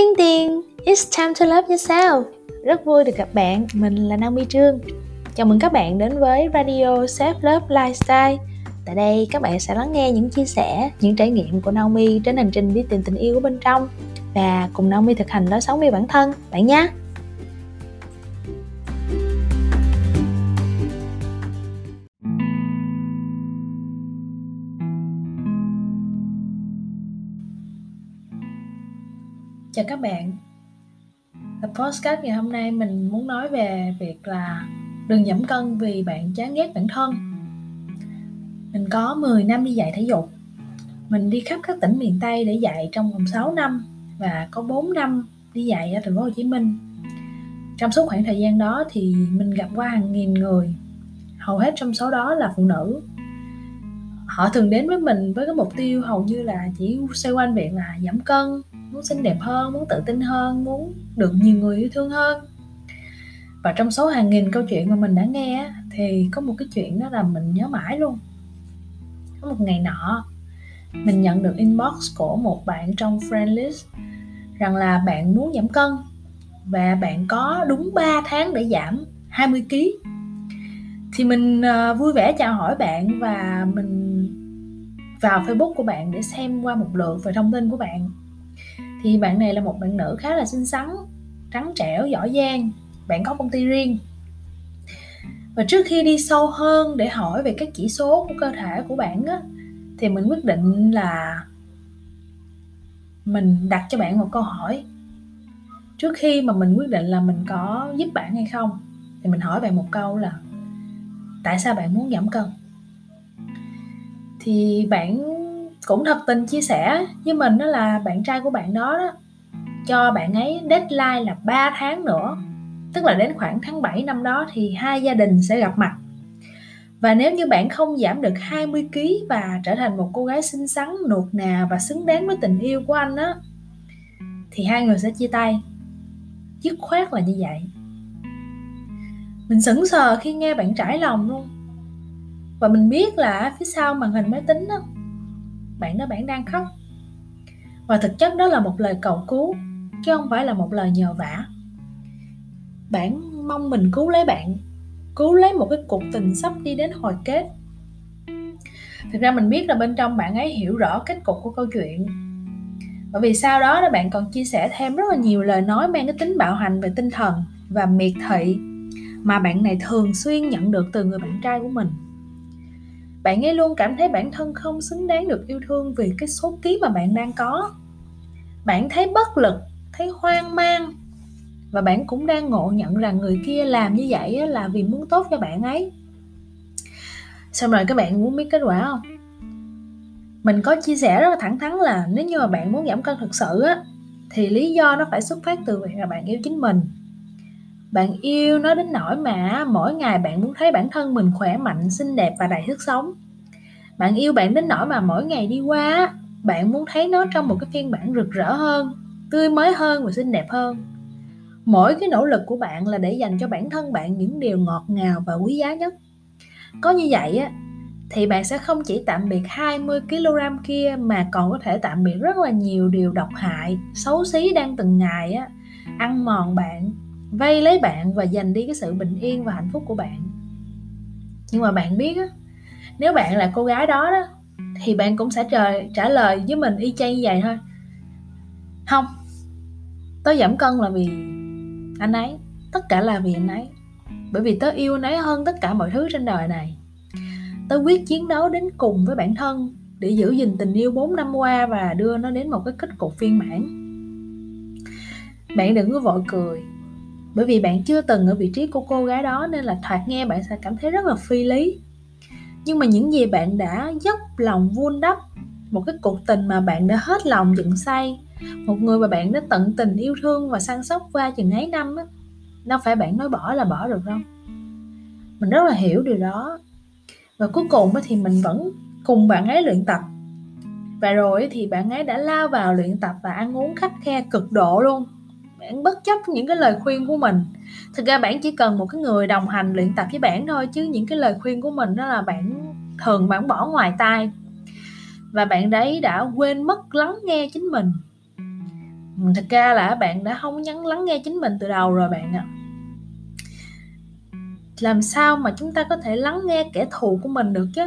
Ting ting, it's time to love yourself. Rất vui được gặp bạn, mình là Naomi Trương. Chào mừng các bạn đến với Radio Self Love Lifestyle. Tại đây các bạn sẽ lắng nghe những chia sẻ, những trải nghiệm của Naomi trên hành trình đi tìm tình yêu của bên trong và cùng Naomi thực hành lối sống yêu bản thân, bạn nhé. Chào các bạn. Tập podcast ngày hôm nay mình muốn nói về việc là đừng giảm cân vì bạn chán ghét bản thân. Mình có 10 năm đi dạy thể dục. Mình đi khắp các tỉnh miền Tây để dạy trong vòng 6 năm Và có 4 năm đi dạy ở thành phố Hồ Chí Minh. Trong suốt khoảng thời gian đó thì mình gặp qua hàng nghìn người. Hầu hết trong số đó là phụ nữ. Họ thường đến với mình với cái mục tiêu hầu như là chỉ xoay quanh việc là giảm cân muốn xinh đẹp hơn muốn tự tin hơn muốn được nhiều người yêu thương hơn. Và trong số hàng nghìn câu chuyện mà mình đã nghe thì có một cái chuyện đó là mình nhớ mãi luôn. Có một ngày nọ mình nhận được inbox của một bạn trong friend list rằng là bạn muốn giảm cân và bạn có đúng 3 tháng để giảm 20 kg thì mình uh, vui vẻ chào hỏi bạn và mình vào Facebook của bạn để xem qua một lượt về thông tin của bạn thì bạn này là một bạn nữ khá là xinh xắn, trắng trẻo, giỏi giang. Bạn có công ty riêng. Và trước khi đi sâu hơn để hỏi về các chỉ số của cơ thể của bạn á, thì mình quyết định là mình đặt cho bạn một câu hỏi. Trước khi mà mình quyết định là mình có giúp bạn hay không, thì mình hỏi bạn một câu là, tại sao bạn muốn giảm cân? Thì bạn cũng thật tình chia sẻ với mình đó là bạn trai của bạn đó, đó cho bạn ấy deadline là 3 tháng nữa tức là đến khoảng tháng 7 năm đó thì hai gia đình sẽ gặp mặt và nếu như bạn không giảm được 20 kg và trở thành một cô gái xinh xắn, nuột nà và xứng đáng với tình yêu của anh á thì hai người sẽ chia tay. Dứt khoát là như vậy. Mình sững sờ khi nghe bạn trải lòng luôn. Và mình biết là phía sau màn hình máy tính á bạn đó bạn đang khóc. Và thực chất đó là một lời cầu cứu, chứ không phải là một lời nhờ vả. Bạn mong mình cứu lấy bạn, cứu lấy một cái cuộc tình sắp đi đến hồi kết. Thực ra mình biết là bên trong bạn ấy hiểu rõ kết cục của câu chuyện. Bởi vì sau đó là bạn còn chia sẻ thêm rất là nhiều lời nói mang cái tính bạo hành về tinh thần và miệt thị mà bạn này thường xuyên nhận được từ người bạn trai của mình bạn ấy luôn cảm thấy bản thân không xứng đáng được yêu thương vì cái số ký mà bạn đang có. Bạn thấy bất lực, thấy hoang mang. Và bạn cũng đang ngộ nhận rằng người kia làm như vậy là vì muốn tốt cho bạn ấy. Xong rồi các bạn muốn biết kết quả không? Mình có chia sẻ rất là thẳng thắn là nếu như mà bạn muốn giảm cân thực sự á, thì lý do nó phải xuất phát từ việc là bạn yêu chính mình bạn yêu nó đến nỗi mà mỗi ngày bạn muốn thấy bản thân mình khỏe mạnh xinh đẹp và đầy sức sống. Bạn yêu bạn đến nỗi mà mỗi ngày đi qua bạn muốn thấy nó trong một cái phiên bản rực rỡ hơn tươi mới hơn và xinh đẹp hơn. Mỗi cái nỗ lực của bạn là để dành cho bản thân bạn những điều ngọt ngào và quý giá nhất. Có như vậy á thì bạn sẽ không chỉ tạm biệt 20 kg kia mà còn có thể tạm biệt rất là nhiều điều độc hại, xấu xí đang từng ngày á. Ăn mòn bạn vây lấy bạn và giành đi cái sự bình yên và hạnh phúc của bạn. Nhưng mà bạn biết á, nếu bạn là cô gái đó đó, thì bạn cũng sẽ trời, trả lời với mình y chang như vậy thôi. Không, tớ giảm cân là vì anh ấy, tất cả là vì anh ấy. Bởi vì tớ yêu anh ấy hơn tất cả mọi thứ trên đời này. Tớ quyết chiến đấu đến cùng với bản thân để giữ gìn tình yêu 4 năm qua và đưa nó đến một cái kết cục viên mãn. Bạn đừng có vội cười bởi vì bạn chưa từng ở vị trí của cô gái đó nên là thoạt nghe bạn sẽ cảm thấy rất là phi lý. Nhưng mà những gì bạn đã dốc lòng vun đắp, một cái cuộc tình mà bạn đã hết lòng dựng xây, một người mà bạn đã tận tình yêu thương và săn sóc qua chừng ấy năm á, đâu phải bạn nói bỏ là bỏ được đâu. Mình rất là hiểu điều đó. Và cuối cùng thì mình vẫn cùng bạn ấy luyện tập. Và rồi thì bạn ấy đã lao vào luyện tập và ăn uống khắc khe cực độ luôn bạn bất chấp những cái lời khuyên của mình. Thực ra bạn chỉ cần một cái người đồng hành luyện tập với bạn thôi, chứ những cái lời khuyên của mình đó là bạn thường bạn bỏ ngoài tai. Và bạn đấy đã quên mất lắng nghe chính mình. Thực ra là bạn đã không nhắn lắng nghe chính mình từ đầu rồi bạn ạ. À. làm sao mà chúng ta có thể lắng nghe kẻ thù của mình được chứ?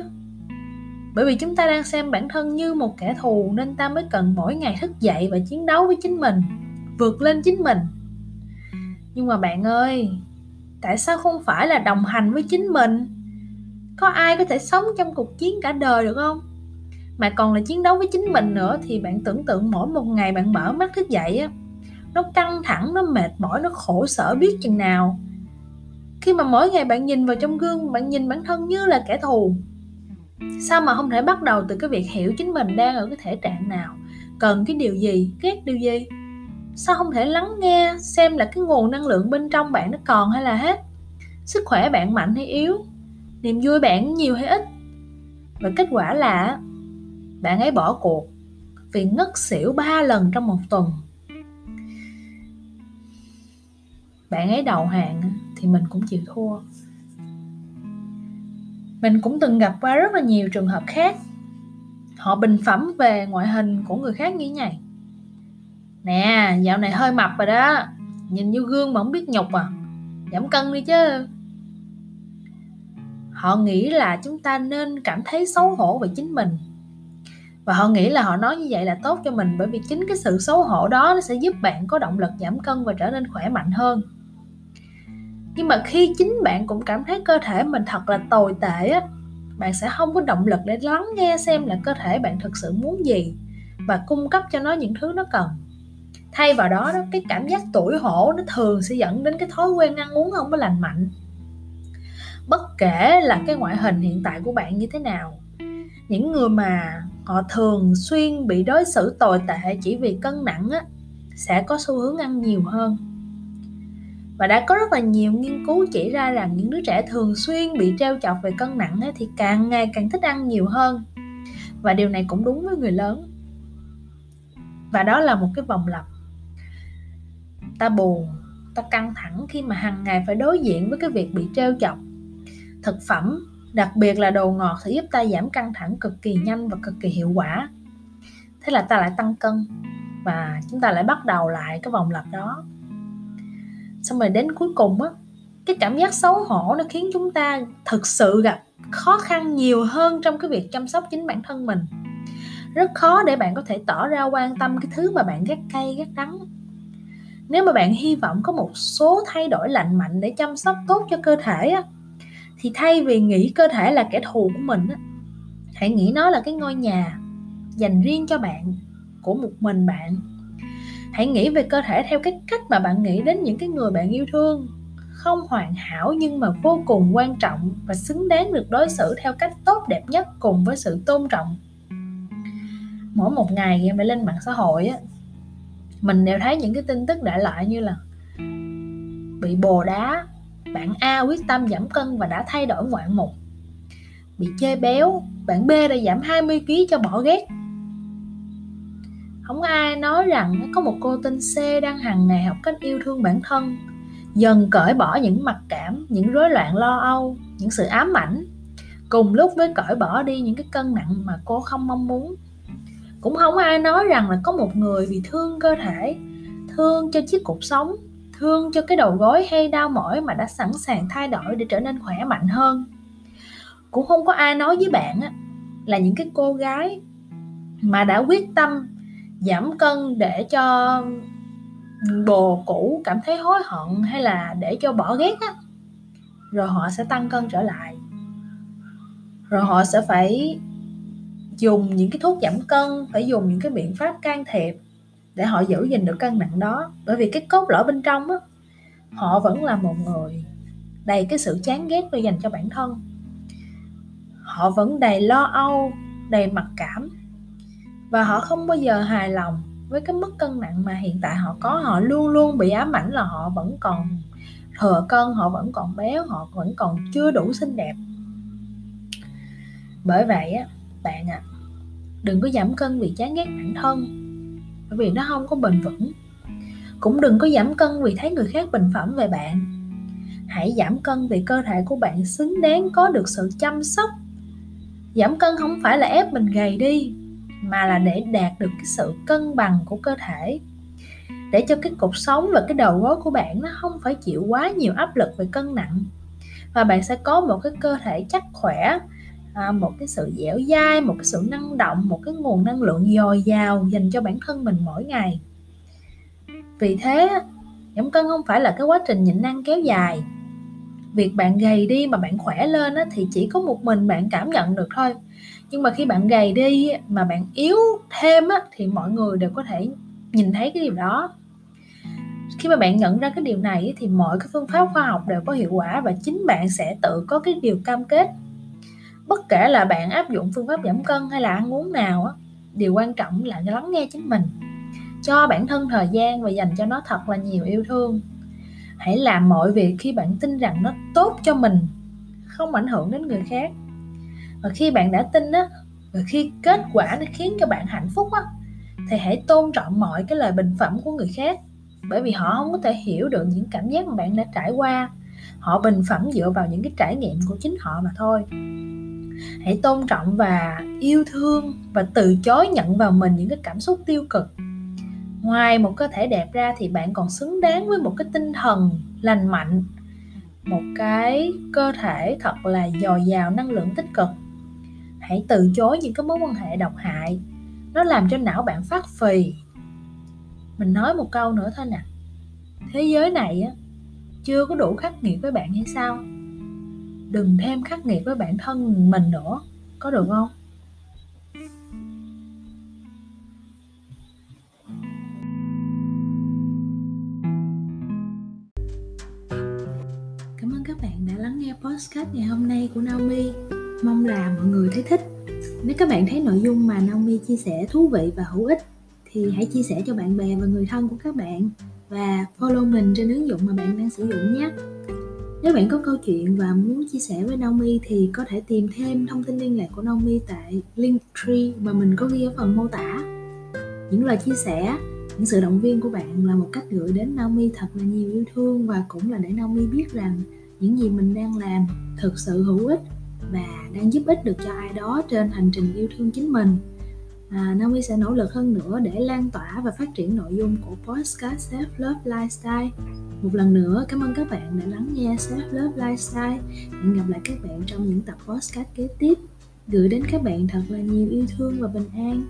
Bởi vì chúng ta đang xem bản thân như một kẻ thù nên ta mới cần mỗi ngày thức dậy và chiến đấu với chính mình vượt lên chính mình. Nhưng mà bạn ơi, tại sao không phải là đồng hành với chính mình? Có ai có thể sống trong cuộc chiến cả đời được không? Mà còn là chiến đấu với chính mình nữa thì bạn tưởng tượng mỗi một ngày bạn mở mắt thức dậy á, nó căng thẳng, nó mệt mỏi, nó khổ sở biết chừng nào. Khi mà mỗi ngày bạn nhìn vào trong gương, bạn nhìn bản thân như là kẻ thù. Sao mà không thể bắt đầu từ cái việc hiểu chính mình đang ở cái thể trạng nào, cần cái điều gì, ghét điều gì? Sao không thể lắng nghe, xem là cái nguồn năng lượng bên trong bạn nó còn hay là hết? Sức khỏe bạn mạnh hay yếu? Niềm vui bạn nhiều hay ít? Và kết quả là, bạn ấy bỏ cuộc vì ngất xỉu ba lần trong một tuần. Bạn ấy đầu hàng thì mình cũng chịu thua. Mình cũng từng gặp qua rất là nhiều trường hợp khác. Họ bình phẩm về ngoại hình của người khác như thế này nè, dạo này hơi mập rồi đó. Nhìn như gương mà không biết nhục à. Giảm cân đi chứ. Họ nghĩ là chúng ta nên cảm thấy xấu hổ về chính mình. Và họ nghĩ là họ nói như vậy là tốt cho mình bởi vì chính cái sự xấu hổ đó nó sẽ giúp bạn có động lực giảm cân và trở nên khỏe mạnh hơn. Nhưng mà khi chính bạn cũng cảm thấy cơ thể mình thật là tồi tệ á, bạn sẽ không có động lực để lắng nghe xem là cơ thể bạn thực sự muốn gì và cung cấp cho nó những thứ nó cần thay vào đó, đó cái cảm giác tuổi hổ nó thường sẽ dẫn đến cái thói quen ăn uống không có lành mạnh. Bất kể là cái ngoại hình hiện tại của bạn như thế nào những người mà họ thường xuyên bị đối xử tồi tệ chỉ vì cân nặng á sẽ có xu hướng ăn nhiều hơn. Và đã có rất là nhiều nghiên cứu chỉ ra rằng những đứa trẻ thường xuyên bị treo chọc về cân nặng ấy, thì càng ngày càng thích ăn nhiều hơn. Và điều này cũng đúng với người lớn. Và đó là một cái vòng lặp ta buồn, ta căng thẳng khi mà hàng ngày phải đối diện với cái việc bị treo chọc. Thực phẩm, đặc biệt là đồ ngọt, sẽ giúp ta giảm căng thẳng cực kỳ nhanh và cực kỳ hiệu quả. Thế là ta lại tăng cân và chúng ta lại bắt đầu lại cái vòng lặp đó. Xong rồi đến cuối cùng á, cái cảm giác xấu hổ nó khiến chúng ta thực sự gặp khó khăn nhiều hơn trong cái việc chăm sóc chính bản thân mình. Rất khó để bạn có thể tỏ ra quan tâm cái thứ mà bạn ghét cay, ghét đắng nếu mà bạn hy vọng có một số thay đổi lành mạnh để chăm sóc tốt cho cơ thể á, thì thay vì nghĩ cơ thể là kẻ thù của mình á, hãy nghĩ nó là cái ngôi nhà dành riêng cho bạn của một mình bạn. Hãy nghĩ về cơ thể theo cái cách mà bạn nghĩ đến những cái người bạn yêu thương. Không hoàn hảo nhưng mà vô cùng quan trọng và xứng đáng được đối xử theo cách tốt đẹp nhất cùng với sự tôn trọng. Mỗi một ngày em phải lên mạng xã hội á mình đều thấy những cái tin tức đại loại như là bị bồ đá bạn A quyết tâm giảm cân và đã thay đổi ngoạn mục. Bị chê béo bạn B đã giảm 20 kg cho bỏ ghét. Không ai nói rằng có một cô tên C đang hàng ngày học cách yêu thương bản thân, dần cởi bỏ những mặc cảm, những rối loạn lo âu, những sự ám ảnh. Cùng lúc với cởi bỏ đi những cái cân nặng mà cô không mong muốn cũng không ai nói rằng là có một người bị thương cơ thể thương cho chiếc cuộc sống thương cho cái đầu gối hay đau mỏi mà đã sẵn sàng thay đổi để trở nên khỏe mạnh hơn. Cũng không có ai nói với bạn á, là những cái cô gái mà đã quyết tâm giảm cân để cho bồ cũ cảm thấy hối hận hay là để cho bỏ ghét á rồi họ sẽ tăng cân trở lại. Rồi họ sẽ phải dùng những cái thuốc giảm cân phải dùng những cái biện pháp can thiệp để họ giữ gìn được cân nặng đó. Bởi vì cái cốt lõi bên trong á họ vẫn là một người đầy cái sự chán ghét để dành cho bản thân. Họ vẫn đầy lo âu đầy mặc cảm và họ không bao giờ hài lòng với cái mức cân nặng mà hiện tại họ có. Họ luôn luôn bị ám ảnh là họ vẫn còn thừa cân họ vẫn còn béo họ vẫn còn chưa đủ xinh đẹp. Bởi vậy á bạn ạ. À, đừng có giảm cân vì chán ghét bản thân bởi vì nó không có bền vững. Cũng đừng có giảm cân vì thấy người khác bình phẩm về bạn. Hãy giảm cân vì cơ thể của bạn xứng đáng có được sự chăm sóc. Giảm cân không phải là ép mình gầy đi mà là để đạt được cái sự cân bằng của cơ thể. Để cho cái cuộc sống và cái đầu gối của bạn nó không phải chịu quá nhiều áp lực về cân nặng và bạn sẽ có một cái cơ thể chắc khỏe à, một cái sự dẻo dai một cái sự năng động một cái nguồn năng lượng dồi dào dành cho bản thân mình mỗi ngày. Vì thế giảm cân không phải là cái quá trình nhịn ăn kéo dài. Việc bạn gầy đi mà bạn khỏe lên á, thì chỉ có một mình bạn cảm nhận được thôi. Nhưng mà khi bạn gầy đi mà bạn yếu thêm á, thì mọi người đều có thể nhìn thấy cái điều đó. Khi mà bạn nhận ra cái điều này thì mọi cái phương pháp khoa học đều có hiệu quả và chính bạn sẽ tự có cái điều cam kết bất kể là bạn áp dụng phương pháp giảm cân hay là ăn uống nào á, điều quan trọng là lắng nghe chính mình. Cho bản thân thời gian và dành cho nó thật là nhiều yêu thương. Hãy làm mọi việc khi bạn tin rằng nó tốt cho mình, không ảnh hưởng đến người khác. Và khi bạn đã tin á, và khi kết quả nó khiến cho bạn hạnh phúc á, thì hãy tôn trọng mọi cái lời bình phẩm của người khác. Bởi vì họ không có thể hiểu được những cảm giác mà bạn đã trải qua. Họ bình phẩm dựa vào những cái trải nghiệm của chính họ mà thôi hãy tôn trọng và yêu thương và từ chối nhận vào mình những cái cảm xúc tiêu cực. Ngoài một cơ thể đẹp ra thì bạn còn xứng đáng với một cái tinh thần lành mạnh, một cái cơ thể thật là dồi dào năng lượng tích cực. Hãy từ chối những cái mối quan hệ độc hại, nó làm cho não bạn phát phì. Mình nói một câu nữa thôi nè. Thế giới này á, chưa có đủ khắc nghiệt với bạn hay sao? Đừng thêm khắc nghiệt với bản thân mình nữa. Có được không? Cảm ơn các bạn đã lắng nghe podcast ngày hôm nay của Naomi. Mong là mọi người thấy thích. Nếu các bạn thấy nội dung mà Naomi chia sẻ thú vị và hữu ích, thì hãy chia sẻ cho bạn bè và người thân của các bạn. Và follow mình trên ứng dụng mà bạn đang sử dụng nhé. Nếu bạn có câu chuyện và muốn chia sẻ với Naomi thì có thể tìm thêm thông tin liên lạc của Naomi tại Linktree mà mình có ghi ở phần mô tả. Những lời chia sẻ, những sự động viên của bạn là một cách gửi đến Naomi thật là nhiều yêu thương và cũng là để Naomi biết rằng những gì mình đang làm thực sự hữu ích và đang giúp ích được cho ai đó trên hành trình yêu thương chính mình à, Naomi sẽ nỗ lực hơn nữa để lan tỏa và phát triển nội dung của podcast Self Love Lifestyle. Một lần nữa cảm ơn các bạn đã lắng nghe Self Love Lifestyle. Hẹn gặp lại các bạn trong những tập podcast kế tiếp. Gửi đến các bạn thật là nhiều yêu thương và bình an.